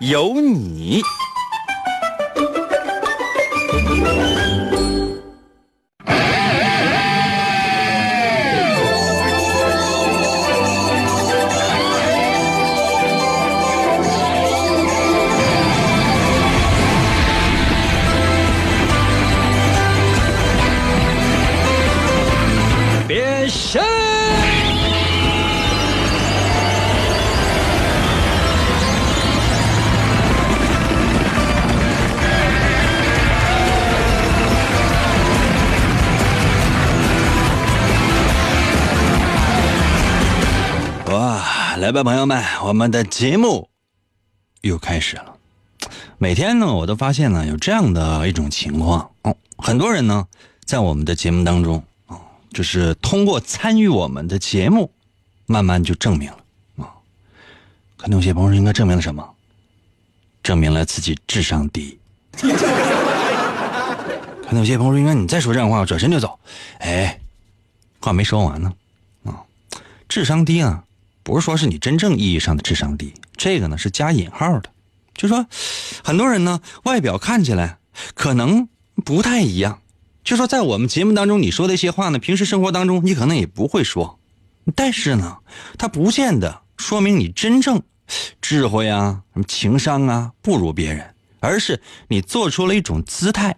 有你。朋友们，我们的节目又开始了。每天呢，我都发现呢有这样的一种情况哦，很多人呢在我们的节目当中啊，就是通过参与我们的节目，慢慢就证明了啊。可能有些朋友应该证明了什么？证明了自己智商低。可能有些朋友应该你再说这样话，我转身就走。哎，话没说完呢啊，智商低啊，不是说是你真正意义上的智商低，这个呢是加引号的。就说很多人呢，外表看起来可能不太一样。就说在我们节目当中你说的一些话呢，平时生活当中你可能也不会说，但是呢，它不见得说明你真正智慧啊、什么情商啊不如别人，而是你做出了一种姿态，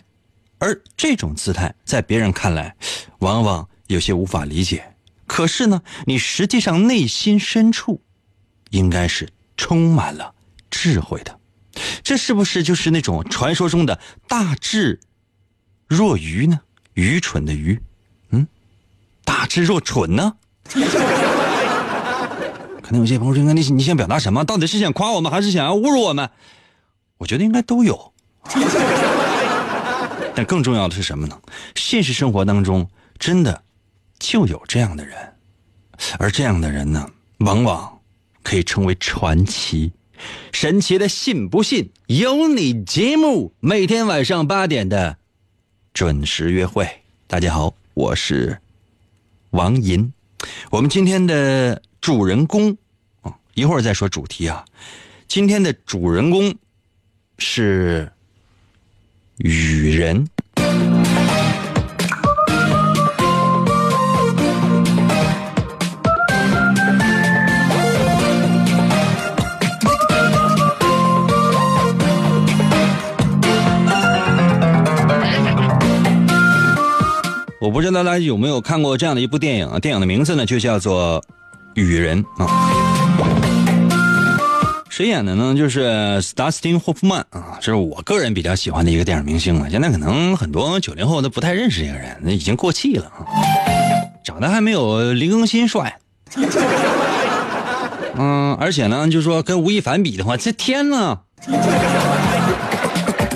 而这种姿态在别人看来，往往有些无法理解。可是呢，你实际上内心深处，应该是充满了智慧的。这是不是就是那种传说中的大智若愚呢？愚蠢的愚，嗯，大智若蠢呢？可能有些朋友说：“你你想表达什么？到底是想夸我们，还是想要侮辱我们？”我觉得应该都有。但更重要的是什么呢？现实生活当中真的就有这样的人，而这样的人呢，往往可以称为传奇。神奇的信不信由你节目，每天晚上八点的准时约会。大家好，我是王银。我们今天的主人公啊，一会儿再说主题啊。今天的主人公是雨人。我不知道大家有没有看过这样的一部电影？电影的名字呢就叫做《雨人》啊。谁演的呢？就是 Dustin Hoffman 啊，这是我个人比较喜欢的一个电影明星啊。现在可能很多九零后都不太认识这个人，那已经过气了啊。长得还没有林更新帅。嗯，而且呢，就说跟吴亦凡比的话，这天呐！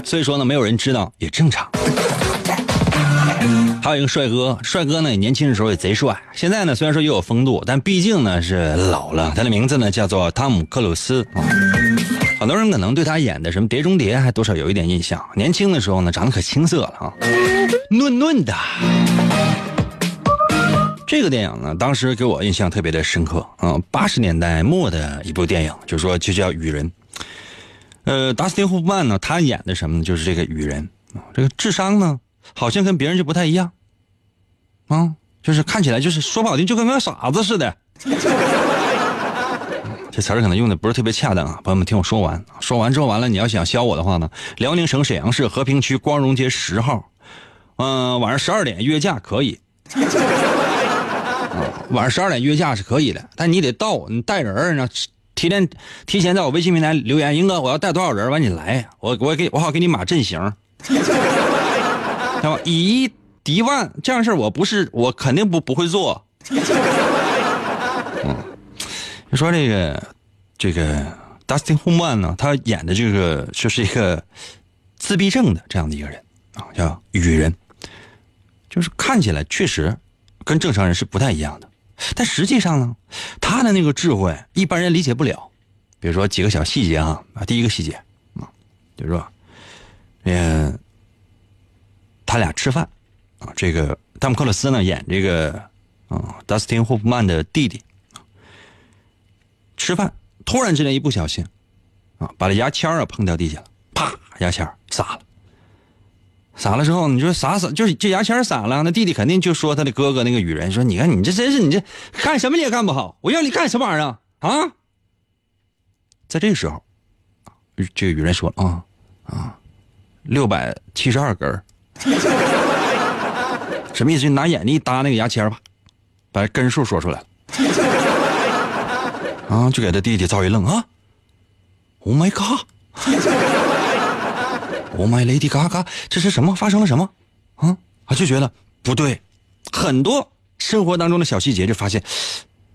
所以说呢，没有人知道也正常。还有一个帅哥，帅哥呢年轻的时候也贼帅，现在呢虽然说也有风度，但毕竟呢是老了。他的名字呢叫做汤姆克鲁斯，很多人可能对他演的什么《碟中谍》还多少有一点印象。年轻的时候呢长得可青涩了啊，嫩嫩的。这个电影呢当时给我印象特别的深刻啊，八十年代末的一部电影，就说就叫《雨人》。呃，达斯汀·霍夫曼呢他演的什么呢？就是这个雨人啊，这个智商呢。好像跟别人就不太一样，啊，就是看起来就是说不好听，就跟个傻子似的。这词儿可能用的不是特别恰当啊，朋友们听我说完。说完之后完了，你要想削我的话呢，辽宁省沈阳市和平区光荣街十号，嗯，晚上十二点约架可以。晚上十二点约架是可以的，但你得到，你带人呢，提前提前在我微信平台留言，英哥我要带多少人，完你来，我我给我好给你码阵型。以一敌万这样事我不是我肯定不不会做。嗯，你说这个这个 Dustin Hoffman 呢，他演的这个就是一个自闭症的这样的一个人啊，叫雨人，就是看起来确实跟正常人是不太一样的，但实际上呢，他的那个智慧一般人理解不了。比如说几个小细节啊啊，第一个细节啊，就是说，嗯，他俩吃饭啊，这个汤姆克鲁斯呢演这个啊达斯汀·霍夫曼的弟弟吃饭，突然之间一不小心啊，把这牙签啊碰掉地下了，啪，牙签洒了。洒了之后，你说洒洒就是这牙签洒了，那弟弟肯定就说他的哥哥那个雨人说：“你看你这真是你这干什么你也干不好，我要你干什么玩意儿啊？”在这个时候，这个雨人说：“啊啊，六百七十二根 什么意思？就拿眼睛一搭那个牙签吧，把根数说出来了。啊，就给他弟弟造一愣啊！Oh my god！Oh my lady Gaga！这是什么？发生了什么？啊啊！就觉得不对，很多生活当中的小细节，就发现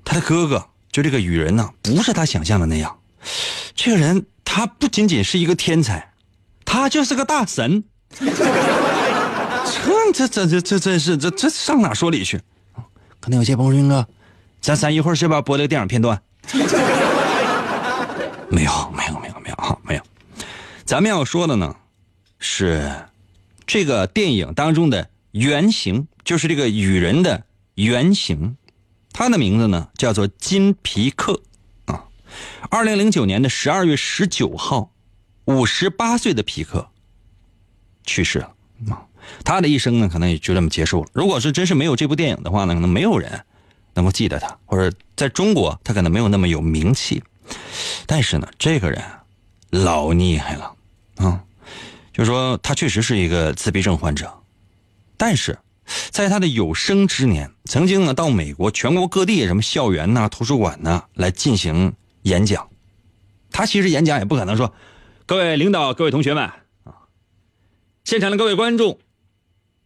他的哥哥就这个雨人呢，不是他想象的那样。这个人他不仅仅是一个天才，他就是个大神。这这这这这真是这这上哪说理去？可能有些朋友说哥，咱咱一会儿是吧播这个电影片段？没有没有没有没有哈没有。咱们要说的呢是这个电影当中的原型，就是这个雨人的原型，他的名字呢叫做金皮克啊。二零零九年的十二月十九号，五十八岁的皮克去世了啊。他的一生呢，可能也就这么结束了。如果是真是没有这部电影的话呢，可能没有人能够记得他，或者在中国他可能没有那么有名气。但是呢，这个人老厉害了啊！就说他确实是一个自闭症患者，但是在他的有生之年，曾经呢到美国全国各地什么校园呐、图书馆呐来进行演讲。他其实演讲也不可能说：“各位领导、各位同学们啊，现场的各位观众。”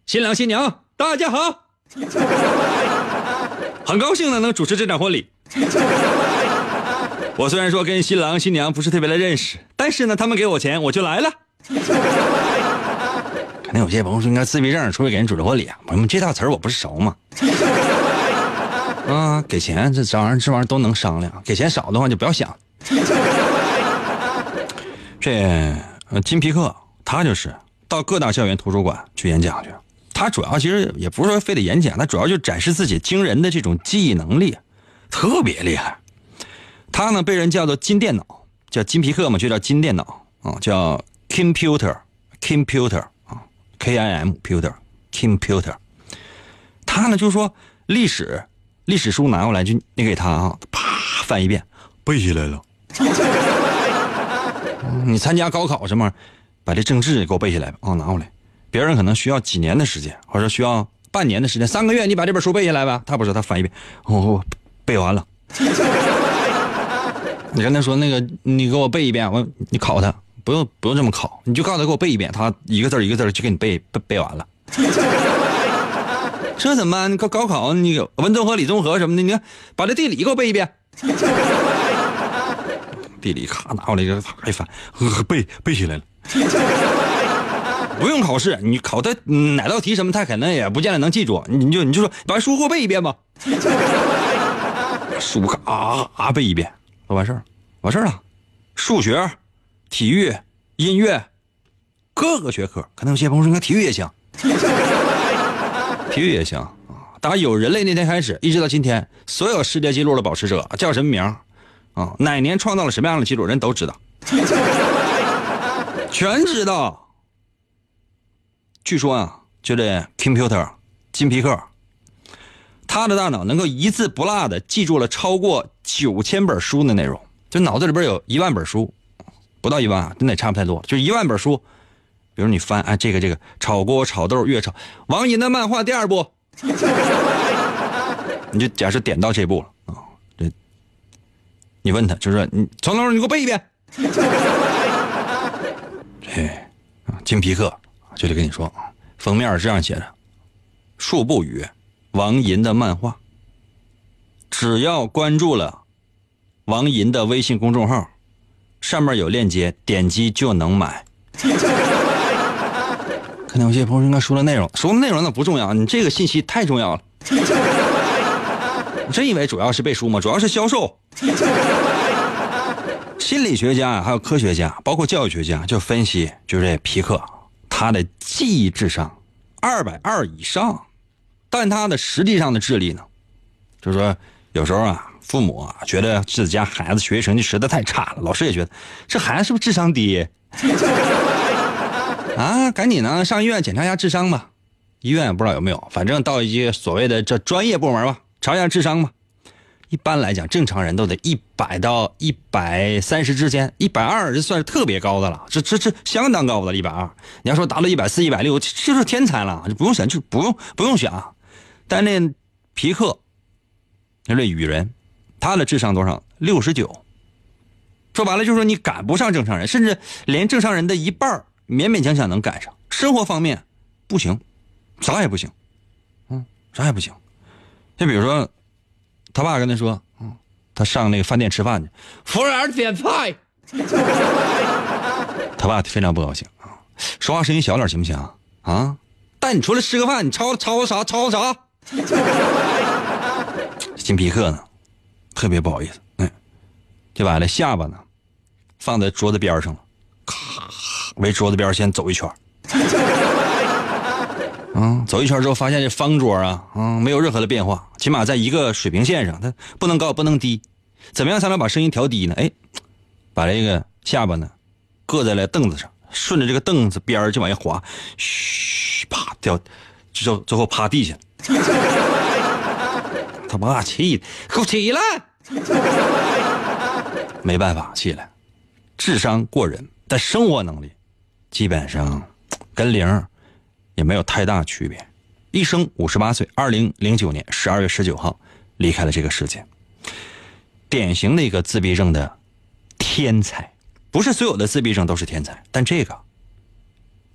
新郎新娘，大家好！很高兴呢，能主持这场婚礼。我虽然说跟新郎新娘不是特别的认识，但是呢，他们给我钱，我就来了。肯定有些朋友说，应该自闭症出去给人主持婚礼啊？朋友们，这套词儿我不是熟吗？啊，给钱这这玩意儿这玩意儿都能商量，给钱少的话就不要想。这金皮克他就是到各大校园图书馆去演讲去。他主要其实也不是说非得演讲，他主要就展示自己惊人的这种记忆能力，特别厉害。他呢被人叫做金电脑，叫金皮克嘛，就叫金电脑啊，叫 computer，computer 啊，K I M computer，computer。他呢就是说历史历史书拿过来就你给他啊，啪翻一遍背下来了。你参加高考什么，把这政治给我背下来吧啊，拿过来。别人可能需要几年的时间，或者需要半年的时间，三个月，你把这本书背下来吧。他不是，他翻一遍，哦，背完了。你跟他说那个，你给我背一遍，我你考他，不用不用这么考，你就告诉他给我背一遍，他一个字一个字就给你背背背完了。这怎么办？高高考你文综和理综合什么的，你看把这地理给我背一遍。地理咔拿过来一个，一翻，背背起来了。不用考试，你考他哪道题什么，他可能也不见得能记住。你就你就说把书给我背一遍吧，书啊啊背一遍，都完事儿，完事儿了。数学、体育、音乐，各个学科，可能有些朋友说，体育也行，体育也行啊。打有人类那天开始，一直到今天，所有世界纪录的保持者叫什么名啊？哪年创造了什么样的记录，人都知道，全知道。据说啊，就这 computer 金皮克，他的大脑能够一字不落的记住了超过九千本书的内容，就脑子里边有一万本书，不到一万啊，真的差不太多，就一万本书。比如你翻啊，这个这个炒锅炒豆越炒，王寅的漫画第二部，你就假设点到这部了啊，这你问他，就说你从头你给我背一遍，哎啊，金皮克。就得跟你说啊，封面是这样写的：数不语，王银的漫画。只要关注了王银的微信公众号，上面有链接，点击就能买。可能有些朋友应该说的内容，说的内容那不重要，你这个信息太重要了。真以为主要是背书吗？主要是销售。心理学家还有科学家，包括教育学家，就分析，就这皮克，他的记忆智商二百二以上，但他的实际上的智力呢，就是说有时候啊，父母啊觉得自己家孩子学习成绩实在太差了，老师也觉得这孩子是不是智商低？啊，赶紧呢上医院检查一下智商吧。医院也不知道有没有，反正到一些所谓的这专业部门吧，查一下智商吧。一般来讲，正常人都得一百到一百三十之间，一百二这算是特别高的了，这这这相当高的了，一百二。你要说达到一百四、一百六，这就是天才了，就不用想，就不用不用想。但那皮克，那这雨人，他的智商多少？六十九。说白了就是说你赶不上正常人，甚至连正常人的一半勉勉强强能赶上。生活方面不行，啥也不行，嗯，啥也不行。就比如说。他爸跟他说：“嗯，他上那个饭店吃饭去，服务员点菜。他爸非常不高兴啊，说话声音小点行不行啊？带你出来吃个饭，你吵吵啥吵啥？金 皮克呢，特别不好意思，嗯，就把那下巴呢放在桌子边上了，咔，围桌子边先走一圈。嗯，走一圈之后发现这方桌啊，嗯，没有任何的变化，起码在一个水平线上，它不能高不能低，怎么样才能把声音调低呢？哎，把这个下巴呢，搁在了凳子上，顺着这个凳子边就往下滑，嘘，啪掉，就最后趴地下了。他妈气的，给我起来！没办法，起来，智商过人，但生活能力基本上跟零。也没有太大区别，一生五十八岁，二零零九年十二月十九号离开了这个世界。典型的一个自闭症的天才，不是所有的自闭症都是天才，但这个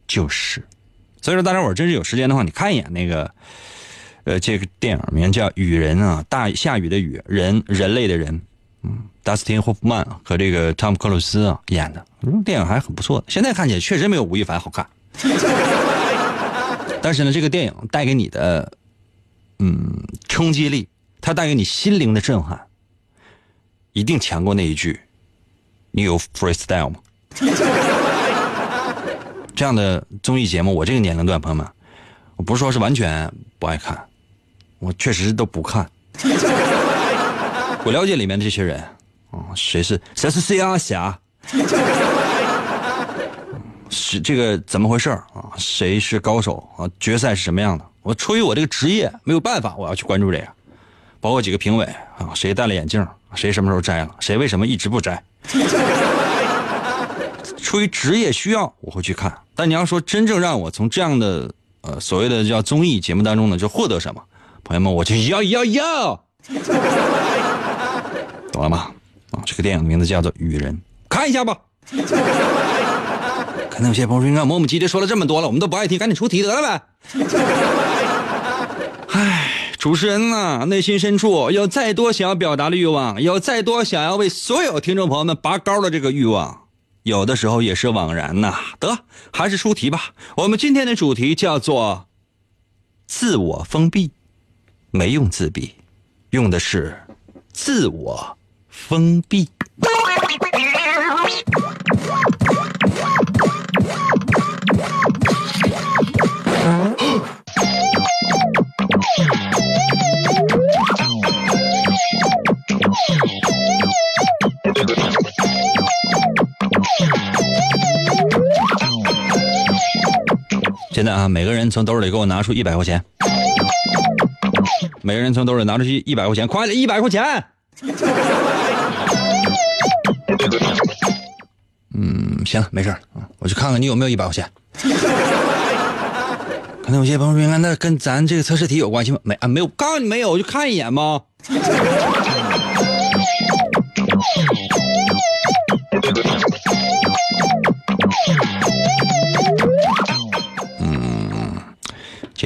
就是。所以说，大家伙真是有时间的话，你看一眼那个，呃，这个电影名叫《雨人》啊，大下雨的雨人，人类的人，嗯，达斯汀·霍夫曼和这个汤姆·克鲁斯啊演的，电影还很不错的。现在看起来确实没有吴亦凡好看。但是呢，这个电影带给你的，嗯，冲击力，它带给你心灵的震撼，一定强过那一句“你有 freestyle 吗？” 这样的综艺节目，我这个年龄段朋友们，我不是说是完全不爱看，我确实都不看。我了解里面的这些人，啊，谁是谁是 CR 侠？是这个怎么回事啊？谁是高手啊？决赛是什么样的？我出于我这个职业没有办法，我要去关注这个。包括几个评委啊，谁戴了眼镜？谁什么时候摘了？谁为什么一直不摘？出于职业需要，我会去看。但你要说真正让我从这样的呃所谓的叫综艺节目当中呢，就获得什么？朋友们，我就要要要，懂了吗？啊，这个电影的名字叫做《雨人》，看一下吧。可能有些朋友说：“你看磨磨唧唧说了这么多了，我们都不爱听，赶紧出题得了呗。”唉，主持人呐，内心深处有再多想要表达的欲望，有再多想要为所有听众朋友们拔高的这个欲望，有的时候也是枉然呐。得，还是出题吧。我们今天的主题叫做“自我封闭”，没用自闭，用的是“自我封闭”。现在啊，每个人从兜里给我拿出一百块钱，每个人从兜里拿出去一百块钱，快点，一百块钱。嗯，行，没事我去看看你有没有一百块钱。可能有些朋友说，那跟咱这个测试题有关系吗？没啊，没有，告诉你没有，我就看一眼吗？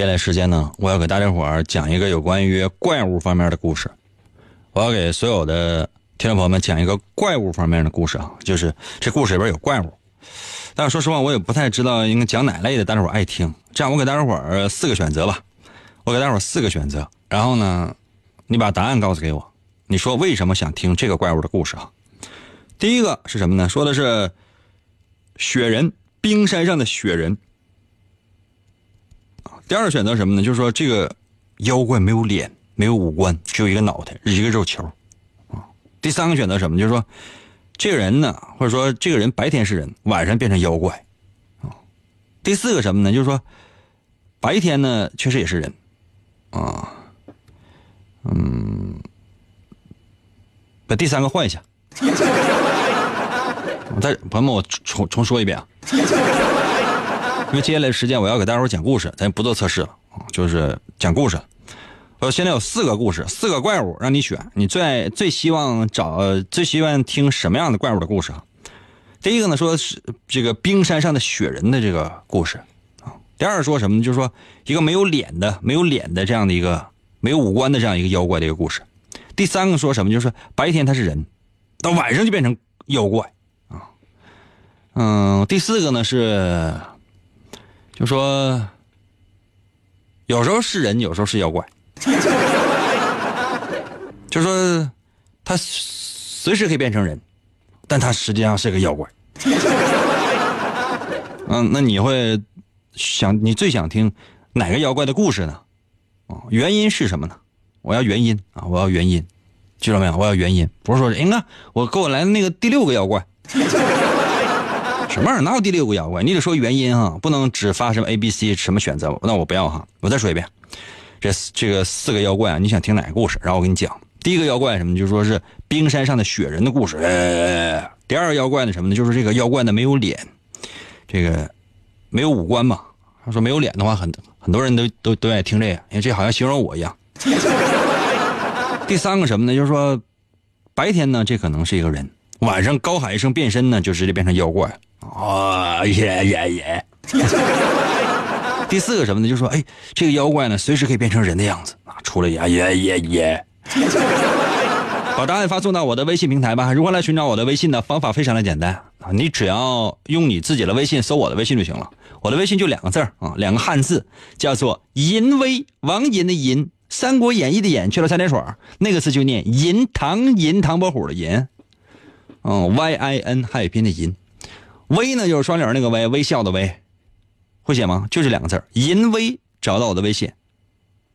接下来时间呢，我要给大家伙儿讲一个有关于怪物方面的故事。我要给所有的听众朋友们讲一个怪物方面的故事啊，就是这故事里边有怪物，但是说实话我也不太知道应该讲哪类的，大家伙爱听。这样我给大家伙儿四个选择吧，我给大家伙儿四个选择，然后呢，你把答案告诉给我，你说为什么想听这个怪物的故事啊？第一个是什么呢？说的是雪人，冰山上的雪人。第二个选择什么呢？就是说这个妖怪没有脸，没有五官，只有一个脑袋，一个肉球。啊，第三个选择什么？就是说这个人呢，或者说这个人白天是人，晚上变成妖怪。啊，第四个什么呢？就是说白天呢确实也是人。啊，嗯，把第三个换一下。我再朋友们，我重重说一遍啊。因为接下来的时间我要给大伙讲故事，咱不做测试了，就是讲故事。我现在有四个故事，四个怪物让你选，你最最希望找最希望听什么样的怪物的故事啊？第一个呢，说是这个冰山上的雪人的这个故事啊。第二说什么呢？就是说一个没有脸的、没有脸的这样的一个没有五官的这样一个妖怪的一个故事。第三个说什么？就是白天他是人，到晚上就变成妖怪啊。嗯，第四个呢是。就说，有时候是人，有时候是妖怪。就说，他随时可以变成人，但他实际上是个妖怪。嗯，那你会想，你最想听哪个妖怪的故事呢？哦，原因是什么呢？我要原因啊！我要原因，记住没有？我要原因，不是说，哎，那我给我来的那个第六个妖怪。什么玩意儿？哪有第六个妖怪？你得说原因哈，不能只发什么 A、B、C 什么选择。那我不要哈。我再说一遍，这这个四个妖怪啊，你想听哪个故事？然后我给你讲。第一个妖怪什么？就说是冰山上的雪人的故事。第二个妖怪呢什么呢？就是这个妖怪呢没有脸，这个没有五官嘛。他说没有脸的话，很很多人都都都爱听这个，因为这好像形容我一样。第三个什么呢？就是说白天呢，这可能是一个人；晚上高喊一声变身呢，就直接变成妖怪。啊耶耶耶！第四个什么呢？就说哎，这个妖怪呢，随时可以变成人的样子啊！出了呀耶耶耶！把答案发送到我的微信平台吧。如何来寻找我的微信呢？方法非常的简单啊，你只要用你自己的微信搜我的微信就行了。我的微信就两个字啊，两个汉字，叫做“淫威”，王银的银，《三国演义》的演去了三点水，那个字就念“银唐银唐伯虎的银”，嗯，Y I N 汉语拼的银。微呢就是双脸那个微，微笑的微，会写吗？就这两个字淫威，找到我的微信，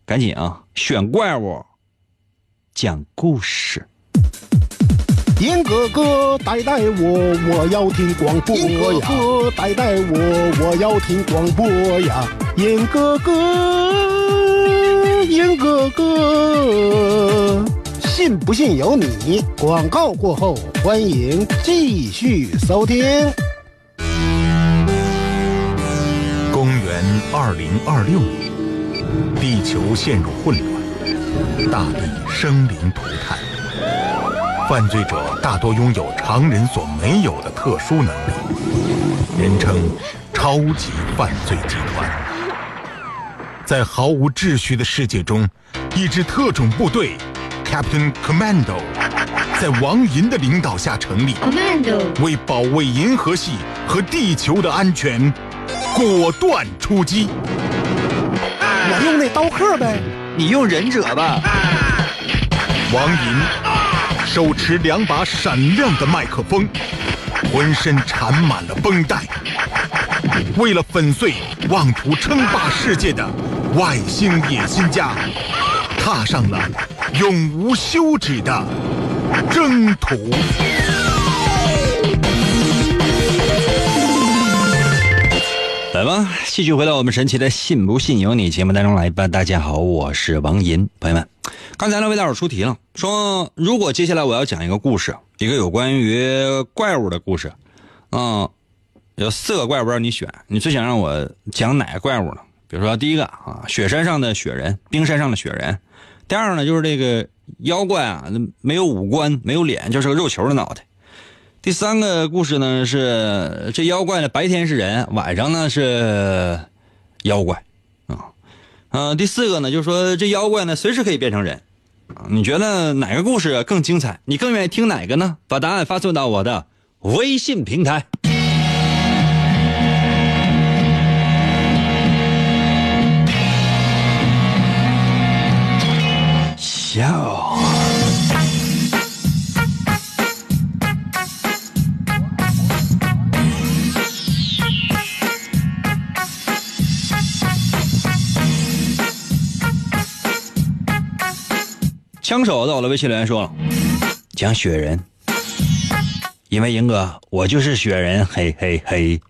赶紧啊，选怪物，讲故事。银哥哥带带我，我要听广播呀！银哥哥带带我，我要听广播呀！银哥哥，银哥哥，信不信由你。广告过后，欢迎继续收听。公元二零二六年，地球陷入混乱，大地生灵涂炭，犯罪者大多拥有常人所没有的特殊能力，人称“超级犯罪集团”。在毫无秩序的世界中，一支特种部队 Captain Commando 在王银的领导下成立，Commando 为保卫银河系和地球的安全。果断出击！我用那刀客呗，你用忍者吧。王银手持两把闪亮的麦克风，浑身缠满了绷带，为了粉碎妄图称霸世界的外星野心家，踏上了永无休止的征途。来吧，继续回到我们神奇的“信不信由你”节目当中来吧。大家好，我是王银，朋友们，刚才呢为大伙出题了，说如果接下来我要讲一个故事，一个有关于怪物的故事，嗯，有四个怪物让你选，你最想让我讲哪个怪物呢？比如说第一个啊，雪山上的雪人，冰山上的雪人；第二呢，就是这个妖怪啊，没有五官，没有脸，就是个肉球的脑袋。第三个故事呢是这妖怪呢白天是人，晚上呢是妖怪，啊，嗯，第四个呢就是说这妖怪呢随时可以变成人，你觉得哪个故事更精彩？你更愿意听哪个呢？把答案发送到我的微信平台。枪手到了，微信留言说了，讲雪人，因为赢哥我就是雪人，嘿嘿嘿。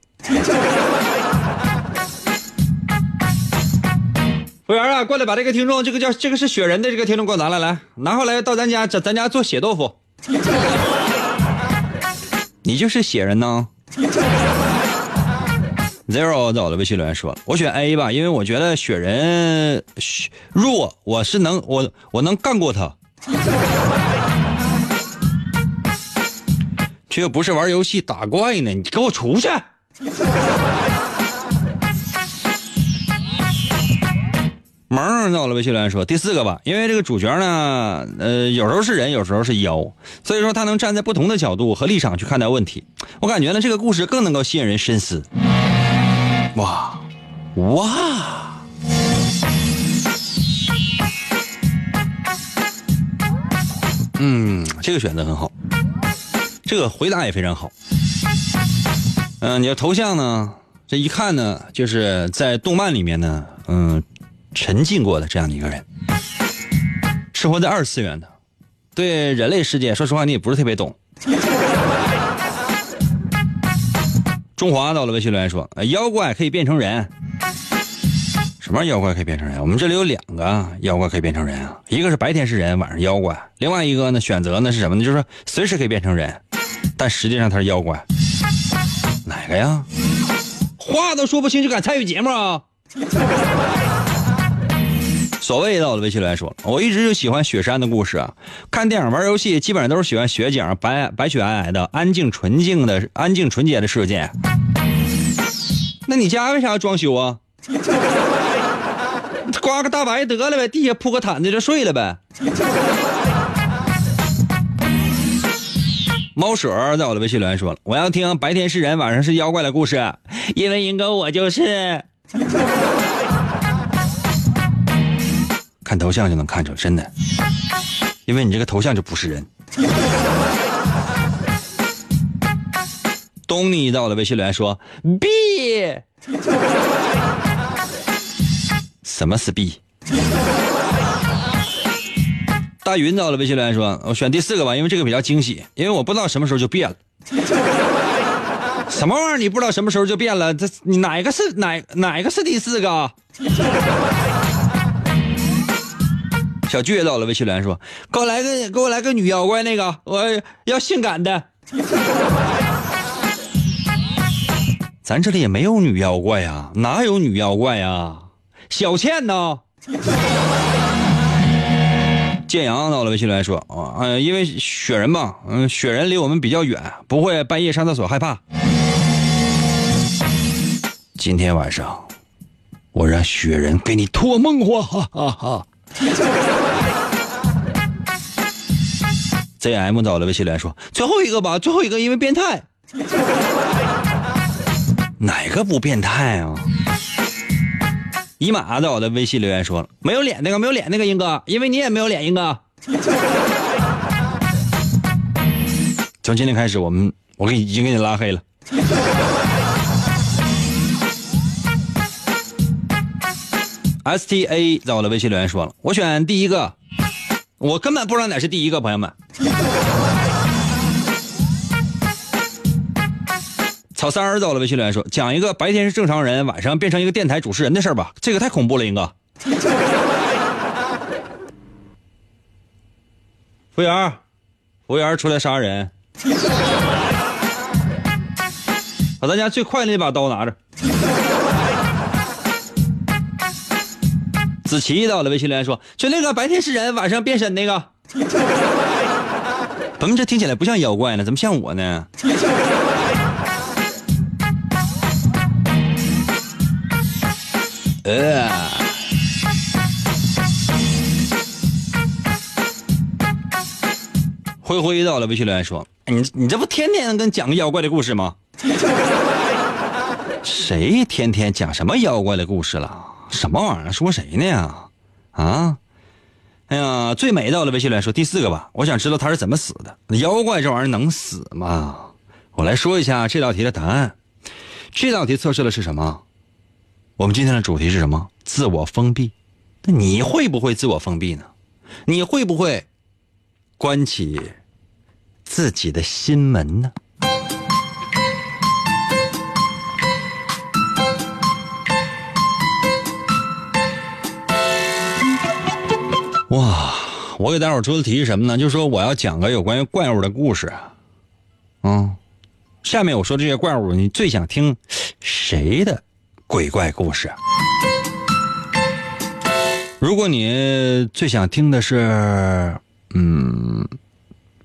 服务员啊，过来把这个听众，这个叫这个是雪人的这个听众给我拿来，来拿回来到咱家咱咱家做血豆腐。你就是雪人呢。Zero 走了，微信留言说我选 A 吧，因为我觉得雪人弱，我是能我我能干过他。这又不是玩游戏打怪呢，你给我出去！萌到了，微信留言说第四个吧，因为这个主角呢，呃，有时候是人，有时候是妖，所以说他能站在不同的角度和立场去看待问题。我感觉呢，这个故事更能够吸引人深思。哇，哇！嗯，这个选择很好，这个回答也非常好。嗯，你的头像呢？这一看呢，就是在动漫里面呢，嗯。沉浸过的这样的一个人，生活在二次元的，对人类世界，说实话你也不是特别懂。中华到了微信留言说：“妖怪可以变成人，什么妖怪可以变成人？我们这里有两个妖怪可以变成人啊，一个是白天是人，晚上妖怪；另外一个呢，选择呢是什么呢？就是随时可以变成人，但实际上他是妖怪。哪个呀？话都说不清就敢参与节目啊？”所谓的我的微信留言说，我一直就喜欢雪山的故事啊，看电影、玩游戏，基本上都是喜欢雪景、白白雪皑皑的安静纯净的安静纯洁的世界。那你家为啥要装修啊？刮个大白得了呗，地下铺个毯子就睡了呗。猫舍在我的微信留言说了，我要听白天是人，晚上是妖怪的故事，因为银哥我就是。看头像就能看出来，真的，因为你这个头像就不是人。东尼到了微信留言说：“B，什么是 B？” 大云到了微信留言说：“我选第四个吧，因为这个比较惊喜，因为我不知道什么时候就变了。”什么玩意儿？你不知道什么时候就变了？这你哪个是哪哪个是第四个？小巨也到了，微信留言说：“给我来个，给我来个女妖怪，那个我要性感的。”咱这里也没有女妖怪呀，哪有女妖怪呀？小倩呢？建阳到了，微信留言说：“啊，因为雪人嘛，嗯，雪人离我们比较远，不会半夜上厕所害怕。今天晚上，我让雪人给你托梦话，哈哈哈。” ZM 到了，微信留言说：“最后一个吧，最后一个，因为变态。哪个不变态啊？”姨妈在我的微信留言说：“没有脸那个，没有脸那个，英哥，因为你也没有脸，英哥。”从今天开始，我们我给已经给你拉黑了。STA 在我的微信留言说了：“我选第一个，我根本不知道哪是第一个，朋友们。”草三儿在我的微信留言说：“讲一个白天是正常人，晚上变成一个电台主持人的事儿吧，这个太恐怖了，英哥。”服务员，服务员出来杀人，把咱家最快的那把刀拿着。子琪到了，微信留言说：“就那个白天是人，晚上变身那个。”怎么这听起来不像妖怪呢？怎么像我呢？呃，灰灰到了微信留言说：“你你这不天天跟讲个妖怪的故事吗？谁天天讲什么妖怪的故事了？什么玩意儿？说谁呢呀？啊？哎呀，最美到了微信来说第四个吧，我想知道他是怎么死的。妖怪这玩意儿能死吗？我来说一下这道题的答案。这道题测试的是什么？我们今天的主题是什么？自我封闭。那你会不会自我封闭呢？你会不会关起自己的心门呢？哇！我给大伙出的题是什么呢？就是说我要讲个有关于怪物的故事。嗯，下面我说这些怪物，你最想听谁的鬼怪故事？如果你最想听的是，嗯，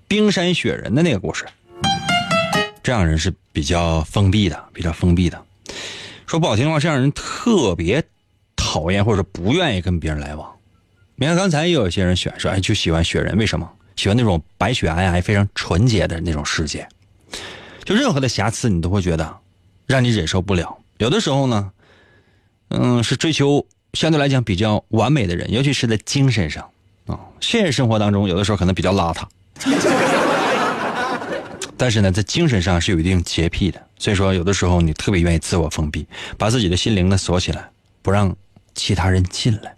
冰山雪人的那个故事，这样人是比较封闭的，比较封闭的。说不好听的话，这样人特别讨厌或者不愿意跟别人来往。你看刚才也有一些人选说，哎，就喜欢雪人，为什么？喜欢那种白雪皑皑、非常纯洁的那种世界。就任何的瑕疵，你都会觉得让你忍受不了。有的时候呢，嗯，是追求。相对来讲比较完美的人，尤其是在精神上啊，现实生活当中有的时候可能比较邋遢，但是呢，在精神上是有一定洁癖的。所以说，有的时候你特别愿意自我封闭，把自己的心灵呢锁起来，不让其他人进来。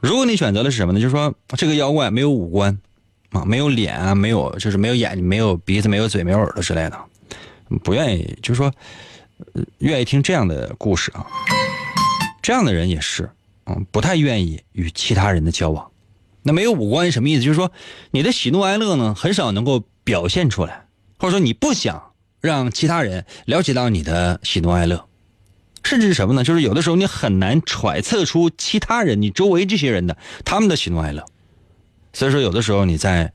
如果你选择的是什么呢？就是说，这个妖怪没有五官啊，没有脸啊，没有就是没有眼睛，没有鼻子，没有嘴，没有耳朵之类的，不愿意，就是说，愿意听这样的故事啊。这样的人也是，嗯，不太愿意与其他人的交往。那没有五官什么意思？就是说，你的喜怒哀乐呢，很少能够表现出来，或者说你不想让其他人了解到你的喜怒哀乐，甚至是什么呢？就是有的时候你很难揣测出其他人，你周围这些人的他们的喜怒哀乐。所以说，有的时候你在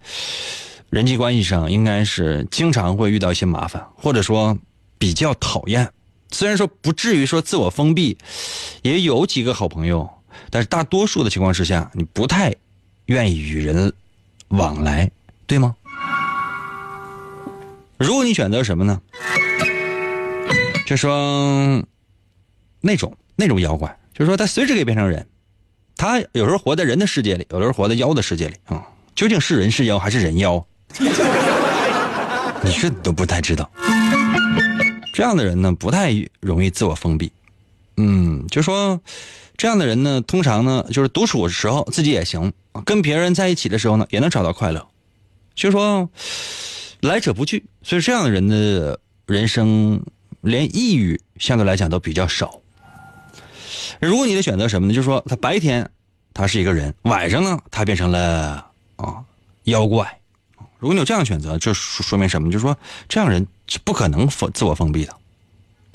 人际关系上应该是经常会遇到一些麻烦，或者说比较讨厌。虽然说不至于说自我封闭，也有几个好朋友，但是大多数的情况之下，你不太愿意与人往来，对吗？如果你选择什么呢？就说那种那种妖怪，就是说他随时可以变成人，他有时候活在人的世界里，有时候活在妖的世界里啊。究竟是人是妖还是人妖？你这都不太知道。这样的人呢，不太容易自我封闭，嗯，就说这样的人呢，通常呢，就是独处的时候自己也行，跟别人在一起的时候呢，也能找到快乐，就说来者不拒，所以这样的人的人生连抑郁相对来讲都比较少。如果你的选择什么呢？就是说他白天他是一个人，晚上呢他变成了啊妖怪。如果你有这样选择，这说明什么？就是说这样人。是不可能封自我封闭的，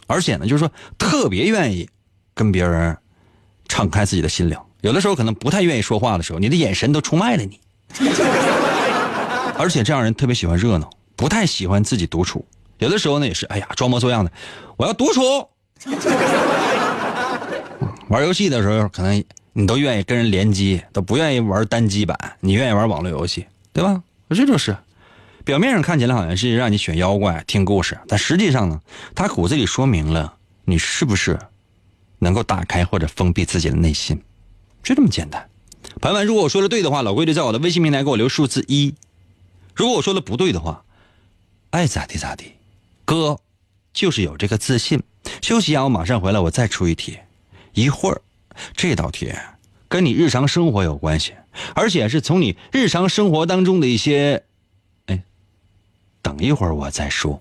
而且呢，就是说特别愿意跟别人敞开自己的心灵。有的时候可能不太愿意说话的时候，你的眼神都出卖了你。而且这样人特别喜欢热闹，不太喜欢自己独处。有的时候呢，也是哎呀装模作样的，我要独处。玩游戏的时候，可能你都愿意跟人联机，都不愿意玩单机版，你愿意玩网络游戏，对吧？这就是。表面上看起来好像是让你选妖怪听故事，但实际上呢，他骨子里说明了你是不是能够打开或者封闭自己的内心，就这么简单。朋友们，如果我说的对的话，老规矩在我的微信平台给我留数字一；如果我说的不对的话，爱咋地咋地。哥就是有这个自信。休息一下，我马上回来，我再出一题。一会儿这道题跟你日常生活有关系，而且是从你日常生活当中的一些。哎等一会儿我再说。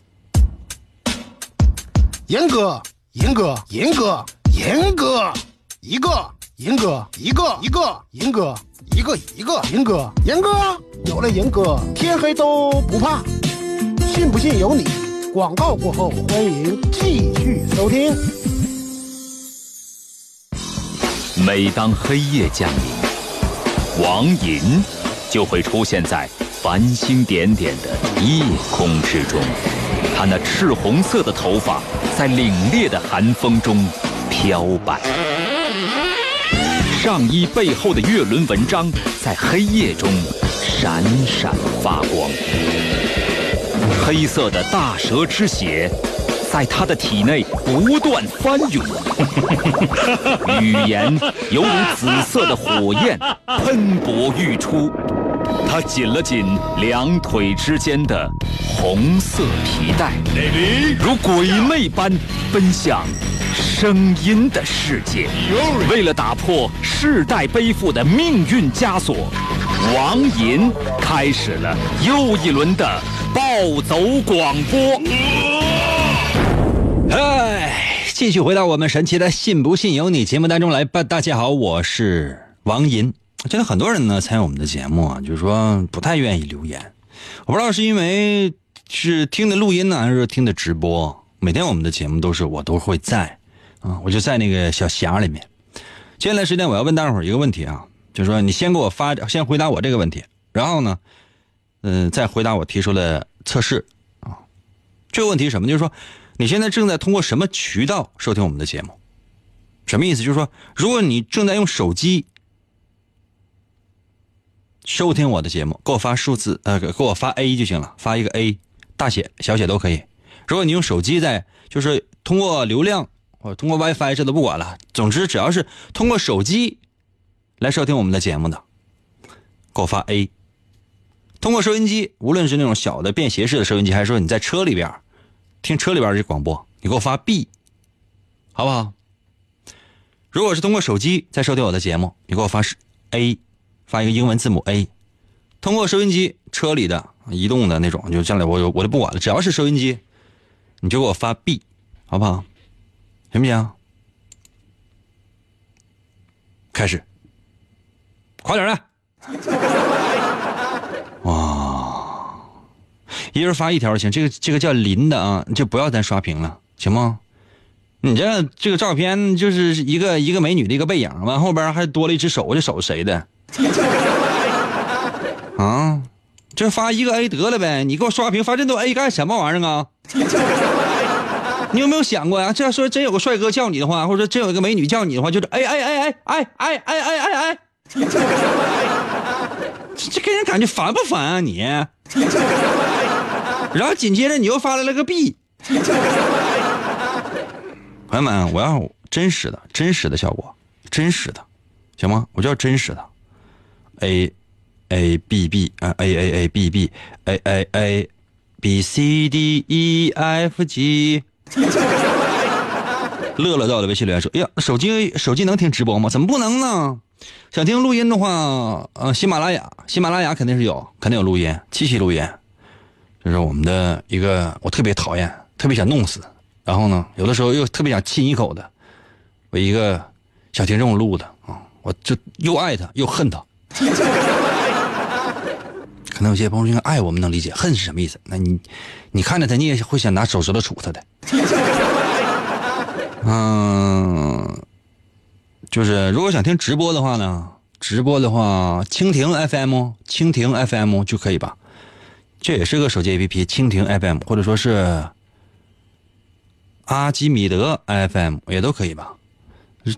严哥，严哥，严哥，严哥，一个，严哥，一个，一个，严哥，一个，一个，严哥，严哥，有了严哥，天黑都不怕。信不信由你。广告过后，欢迎继续收听。每当黑夜降临，王银就会出现在。繁星点点的夜空之中，他那赤红色的头发在凛冽的寒风中飘摆。上衣背后的月轮纹章在黑夜中闪闪发光。黑色的大蛇之血在他的体内不断翻涌，语言犹如紫色的火焰喷薄欲出。他紧了紧两腿之间的红色皮带，如鬼魅般奔向声音的世界。为了打破世代背负的命运枷锁，王银开始了又一轮的暴走广播。哎，继续回到我们神奇的“信不信由你”节目当中来吧。大家好，我是王银。现在很多人呢参与我们的节目啊，就是说不太愿意留言。我不知道是因为是听的录音呢，还是听的直播。每天我们的节目都是我都会在啊，我就在那个小匣里面。接下来时间我要问大伙一个问题啊，就是说你先给我发，先回答我这个问题，然后呢，嗯，再回答我提出的测试啊。这个问题什么？就是说。你现在正在通过什么渠道收听我们的节目？什么意思？就是说，如果你正在用手机收听我的节目，给我发数字，呃，给我发 A 就行了，发一个 A，大写、小写都可以。如果你用手机在，就是通过流量或者通过 WiFi，这都不管了。总之，只要是通过手机来收听我们的节目的，给我发 A。通过收音机，无论是那种小的便携式的收音机，还是说你在车里边。听车里边这广播，你给我发 B，好不好？如果是通过手机在收听我的节目，你给我发是 A，发一个英文字母 A。通过收音机车里的移动的那种，就将来我我就不管了，只要是收音机，你就给我发 B，好不好？行不行？开始，快点来！一人发一条行，这个这个叫林的啊，就不要咱刷屏了，行吗？你这这个照片就是一个一个美女的一个背影，完后边还多了一只手，这手谁的？啊，这发一个 A 得了呗，你给我刷屏发这么多 A 干什么玩意儿啊？你有没有想过呀？这要说真有个帅哥叫你的话，或者说真有一个美女叫你的话，就是哎哎哎哎哎哎哎哎哎哎，这这给人感觉烦不烦啊你？然后紧接着你又发来了个 B，朋友们，我要真实的、真实的效果，真实的，行吗？我就要真实的，A A B B 啊 A A A B B A A A B C D E F G。乐乐到了微信留言说：“哎呀，手机手机能听直播吗？怎么不能呢？想听录音的话，呃，喜马拉雅，喜马拉雅肯定是有，肯定有录音，七七录音。”这是我们的一个，我特别讨厌，特别想弄死，然后呢，有的时候又特别想亲一口的，我一个小听众录的啊，我就又爱他又恨他。可能有些朋友爱我们能理解，恨是什么意思？那你，你看着他，你也会想拿手指头杵他的。嗯，就是如果想听直播的话呢，直播的话，蜻蜓 FM，蜻蜓 FM 就可以吧。这也是个手机 APP，蜻蜓 FM，或者说是阿基米德 FM 也都可以吧？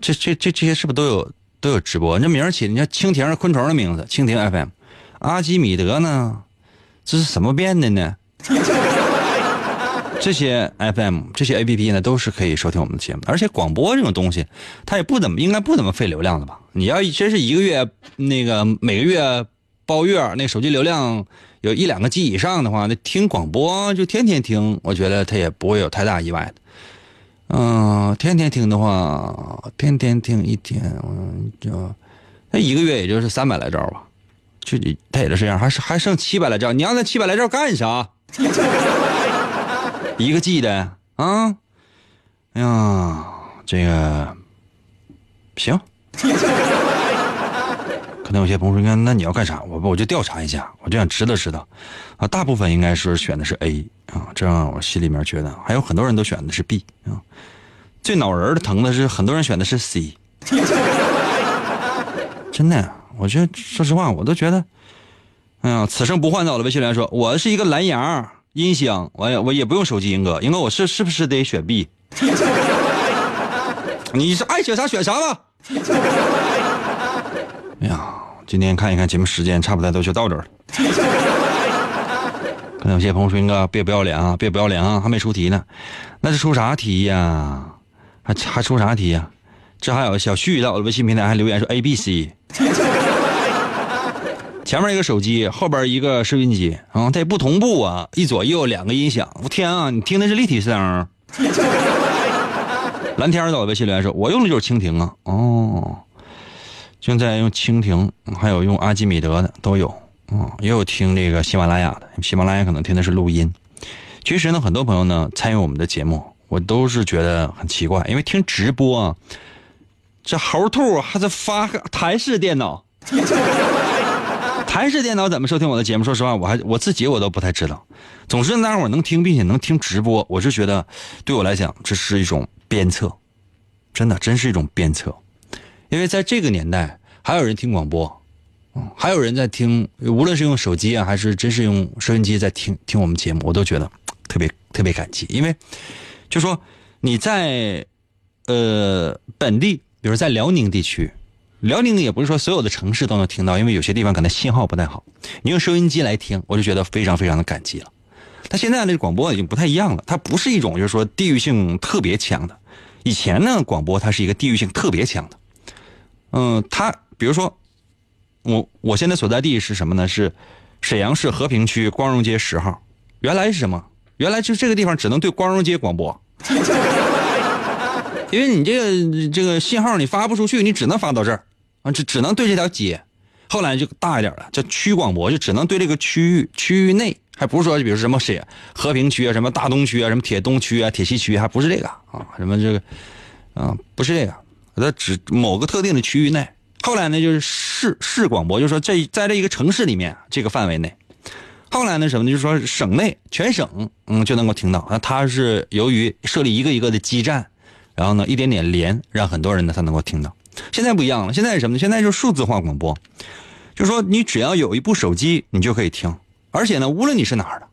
这这这这些是不是都有都有直播？你这名起的，你看蜻蜓昆虫的名字，蜻蜓 FM，阿基米德呢？这是什么变的呢？这些 FM 这些 APP 呢，都是可以收听我们的节目，而且广播这种东西，它也不怎么应该不怎么费流量的吧？你要真是一个月那个每个月包月，那手机流量。有一两个 G 以上的话，那听广播就天天听，我觉得他也不会有太大意外的。嗯，天天听的话，天天听一天，嗯，就那一个月也就是三百来兆吧，就他也是这样，还是还剩七百来兆。你要那七百来兆干啥？一个 G 的啊？哎呀，这个行。那有些朋友说：“那那你要干啥？我我就调查一下，我就想知道知道，啊，大部分应该是选的是 A 啊，这样我心里面觉得还有很多人都选的是 B 啊，最脑仁的疼的是很多人选的是 C，真的，我觉得说实话，我都觉得，哎呀，此生不换早了。微信来说，我是一个蓝牙音箱，我也我也不用手机英哥，英哥我是是不是得选 B？你是爱选啥选啥吧。哎呀，今天看一看节目时间，差不多都就到这儿了。可能有些朋友说：“英哥，别不要脸啊，别不要脸啊，还没出题呢。”那是出啥题呀？还还出啥题呀？这还有小旭在我的微信平台还留言说 A B C。前面一个手机，后边一个收音机，啊，它也不同步啊，一左右两个音响，我天啊，你听的是立体声。蓝天在我微信留言说：“我用的就是蜻蜓啊。”哦，现在用蜻蜓，还有用阿基米德的都有，啊，也有听这个喜马拉雅的，喜马拉雅可能听的是录音。其实呢，很多朋友呢参与我们的节目，我都是觉得很奇怪，因为听直播啊，这猴兔还是发台式电脑。台式电脑怎么收听我的节目？说实话，我还我自己我都不太知道。总之，大伙能听，并且能听直播，我是觉得对我来讲，这是一种鞭策，真的，真是一种鞭策。因为在这个年代，还有人听广播，嗯，还有人在听，无论是用手机啊，还是真是用收音机在听听我们节目，我都觉得 特别特别感激。因为就说你在呃本地，比如在辽宁地区。辽宁也不是说所有的城市都能听到，因为有些地方可能信号不太好。你用收音机来听，我就觉得非常非常的感激了。它现在这广播已经不太一样了，它不是一种就是说地域性特别强的。以前呢，广播它是一个地域性特别强的。嗯，他比如说我我现在所在地是什么呢？是沈阳市和平区光荣街十号。原来是什么？原来就这个地方只能对光荣街广播。因为你这个这个信号你发不出去，你只能发到这儿。啊，只只能对这条街，后来就大一点了，叫区广播，就只能对这个区域区域内，还不是说，比如什么谁和平区啊，什么大东区啊，什么铁东区啊，铁西区，还不是这个啊，什么这个，啊，不是这个，它只某个特定的区域内。后来呢，就是市市广播，就是说这在这一个城市里面这个范围内。后来呢，什么呢？就是说省内全省，嗯，就能够听到。那它是由于设立一个一个的基站，然后呢，一点点连，让很多人呢才能够听到。现在不一样了，现在是什么呢？现在就是数字化广播，就说你只要有一部手机，你就可以听。而且呢，无论你是哪儿的，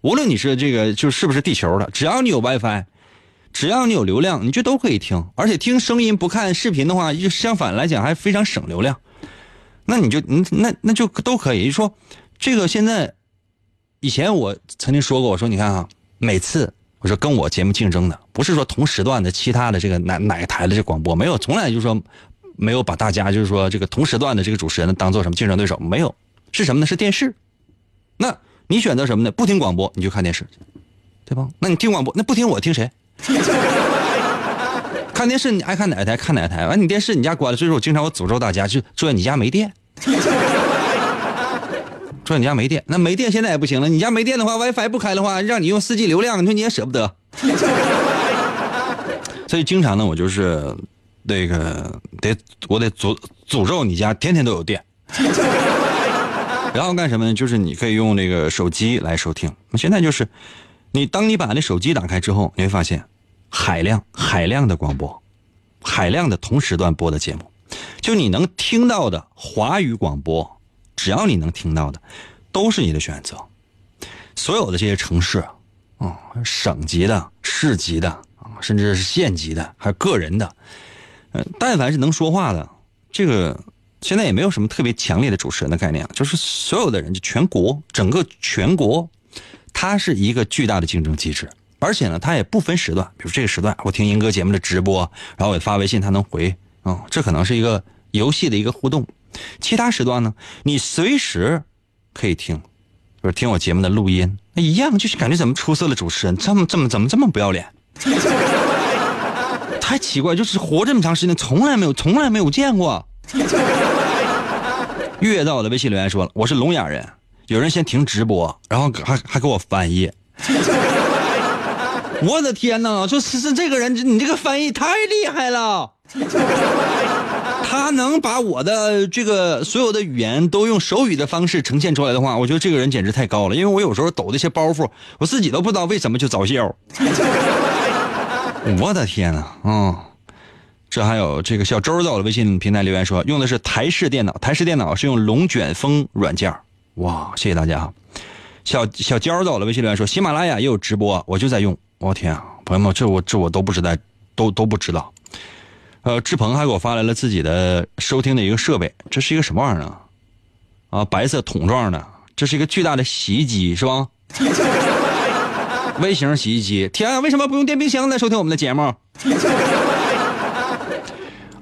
无论你是这个就是不是地球的，只要你有 WiFi，只要你有流量，你就都可以听。而且听声音不看视频的话，就相反来讲还非常省流量。那你就嗯那那就都可以。就说这个现在，以前我曾经说过，我说你看啊，每次。我说跟我节目竞争的，不是说同时段的其他的这个哪哪个台的这广播没有，从来就是说没有把大家就是说这个同时段的这个主持人当做什么竞争对手，没有，是什么呢？是电视。那你选择什么呢？不听广播你就看电视，对吧？那你听广播，那不听我听谁？看电视你爱看哪台看哪台，完你电视你家关了，所以说我经常我诅咒大家，就祝愿你家没电。说你家没电，那没电现在也不行了。你家没电的话，WiFi 不开的话，让你用 4G 流量，你说你也舍不得。所以经常呢，我就是那个得我得诅诅咒你家天天都有电。然后干什么呢？就是你可以用那个手机来收听。那现在就是，你当你把那手机打开之后，你会发现海量海量的广播，海量的同时段播的节目，就你能听到的华语广播。只要你能听到的，都是你的选择。所有的这些城市，啊，省级的、市级的啊，甚至是县级的，还有个人的，呃，但凡是能说话的，这个现在也没有什么特别强烈的主持人的概念，就是所有的人，就全国整个全国，它是一个巨大的竞争机制，而且呢，它也不分时段，比如这个时段我听英哥节目的直播，然后我发微信他能回，啊，这可能是一个游戏的一个互动。其他时段呢？你随时可以听，就是听我节目的录音，那一样就是感觉怎么出色的主持人，这么这么怎么这么不要脸？太奇怪，就是活这么长时间，从来没有从来没有见过。月到我的微信留言说了，我是聋哑人，有人先停直播，然后还还给我翻译。我的天哪！说是是这个人，你这个翻译太厉害了。他能把我的这个所有的语言都用手语的方式呈现出来的话，我觉得这个人简直太高了。因为我有时候抖那些包袱，我自己都不知道为什么就早笑。我的天哪，啊！这还有这个小周在我的微信平台留言说，用的是台式电脑，台式电脑是用龙卷风软件。哇，谢谢大家。小小娇在我的微信留言说，喜马拉雅也有直播，我就在用。我天啊，朋友们，这我这我都不知道，都都不知道。呃，志鹏还给我发来了自己的收听的一个设备，这是一个什么玩意儿啊？啊，白色桶状的，这是一个巨大的洗衣机是吧？微型洗衣机，天啊，为什么不用电冰箱来收听我们的节目？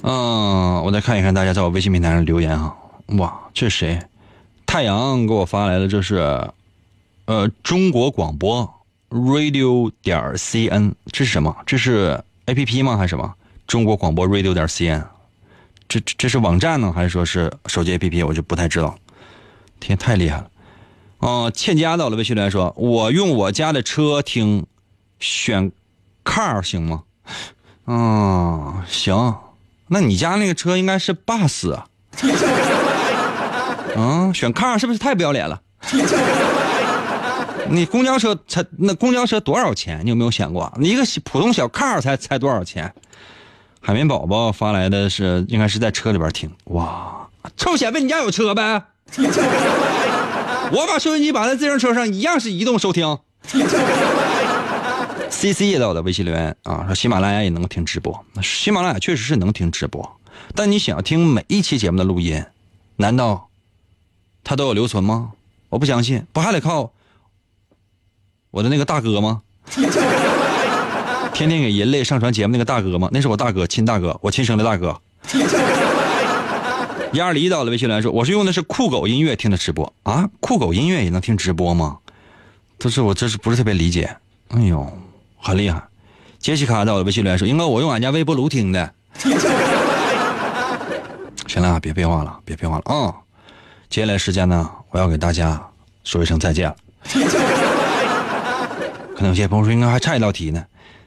嗯，我再看一看大家在我微信平台上留言啊。哇，这是谁？太阳给我发来的，这是呃中国广播 radio 点 cn，这是什么？这是 A P P 吗？还是什么？中国广播 radio 点 cn，这这是网站呢，还是说是手机 A P P？我就不太知道。天，太厉害了！哦，倩佳到了微信留言说：“我用我家的车听，选 car 行吗？”嗯，行。那你家那个车应该是 bus 啊？嗯，选 car 是不是太不要脸了？你公交车才那公交车多少钱？你有没有想过？你一个普通小 car 才才多少钱？海绵宝宝发来的是应该是在车里边听。哇，臭显摆你家有车呗？我把收音机绑在自行车上，一样是移动收听。C C 也到的微信留言啊，说喜马拉雅也能听直播。喜马拉雅确实是能听直播，但你想要听每一期节目的录音，难道他都有留存吗？我不相信，不还得靠我的那个大哥吗？天天给人类上传节目那个大哥吗？那是我大哥，亲大哥，我亲生的大哥。鸭梨到了微信来说，我是用的是酷狗音乐听的直播啊，酷狗音乐也能听直播吗？这是我这是不是特别理解？哎呦。很厉害，杰西卡到了微信来说：“应该我用俺家微波炉听的。”行了，别废话了，别废话了啊！接下来时间呢，我要给大家说一声再见了。可能有些朋友说，应该还差一道题呢，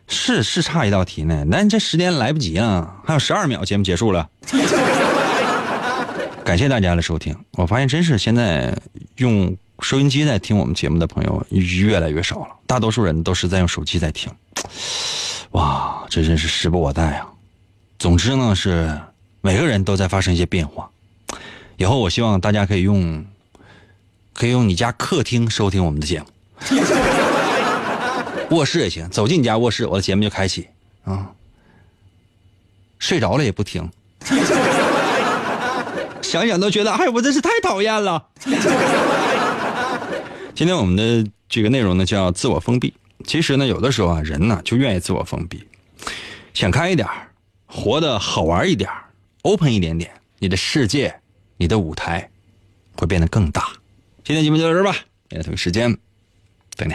是是差一道题呢，那这时间来不及了，还有十二秒，节目结束了。感谢大家的收听，我发现真是现在用。收音机在听我们节目的朋友越来越少了，大多数人都是在用手机在听。哇，这真是时不我待啊！总之呢，是每个人都在发生一些变化。以后我希望大家可以用，可以用你家客厅收听我们的节目，卧室也行，走进你家卧室，我的节目就开启啊。睡着了也不听，想想都觉得，哎，我真是太讨厌了。今天我们的这个内容呢叫自我封闭。其实呢，有的时候啊，人呢就愿意自我封闭，想开一点活得好玩一点 open 一点点，你的世界，你的舞台，会变得更大。今天节目就到这儿吧，明天同一时间，等你。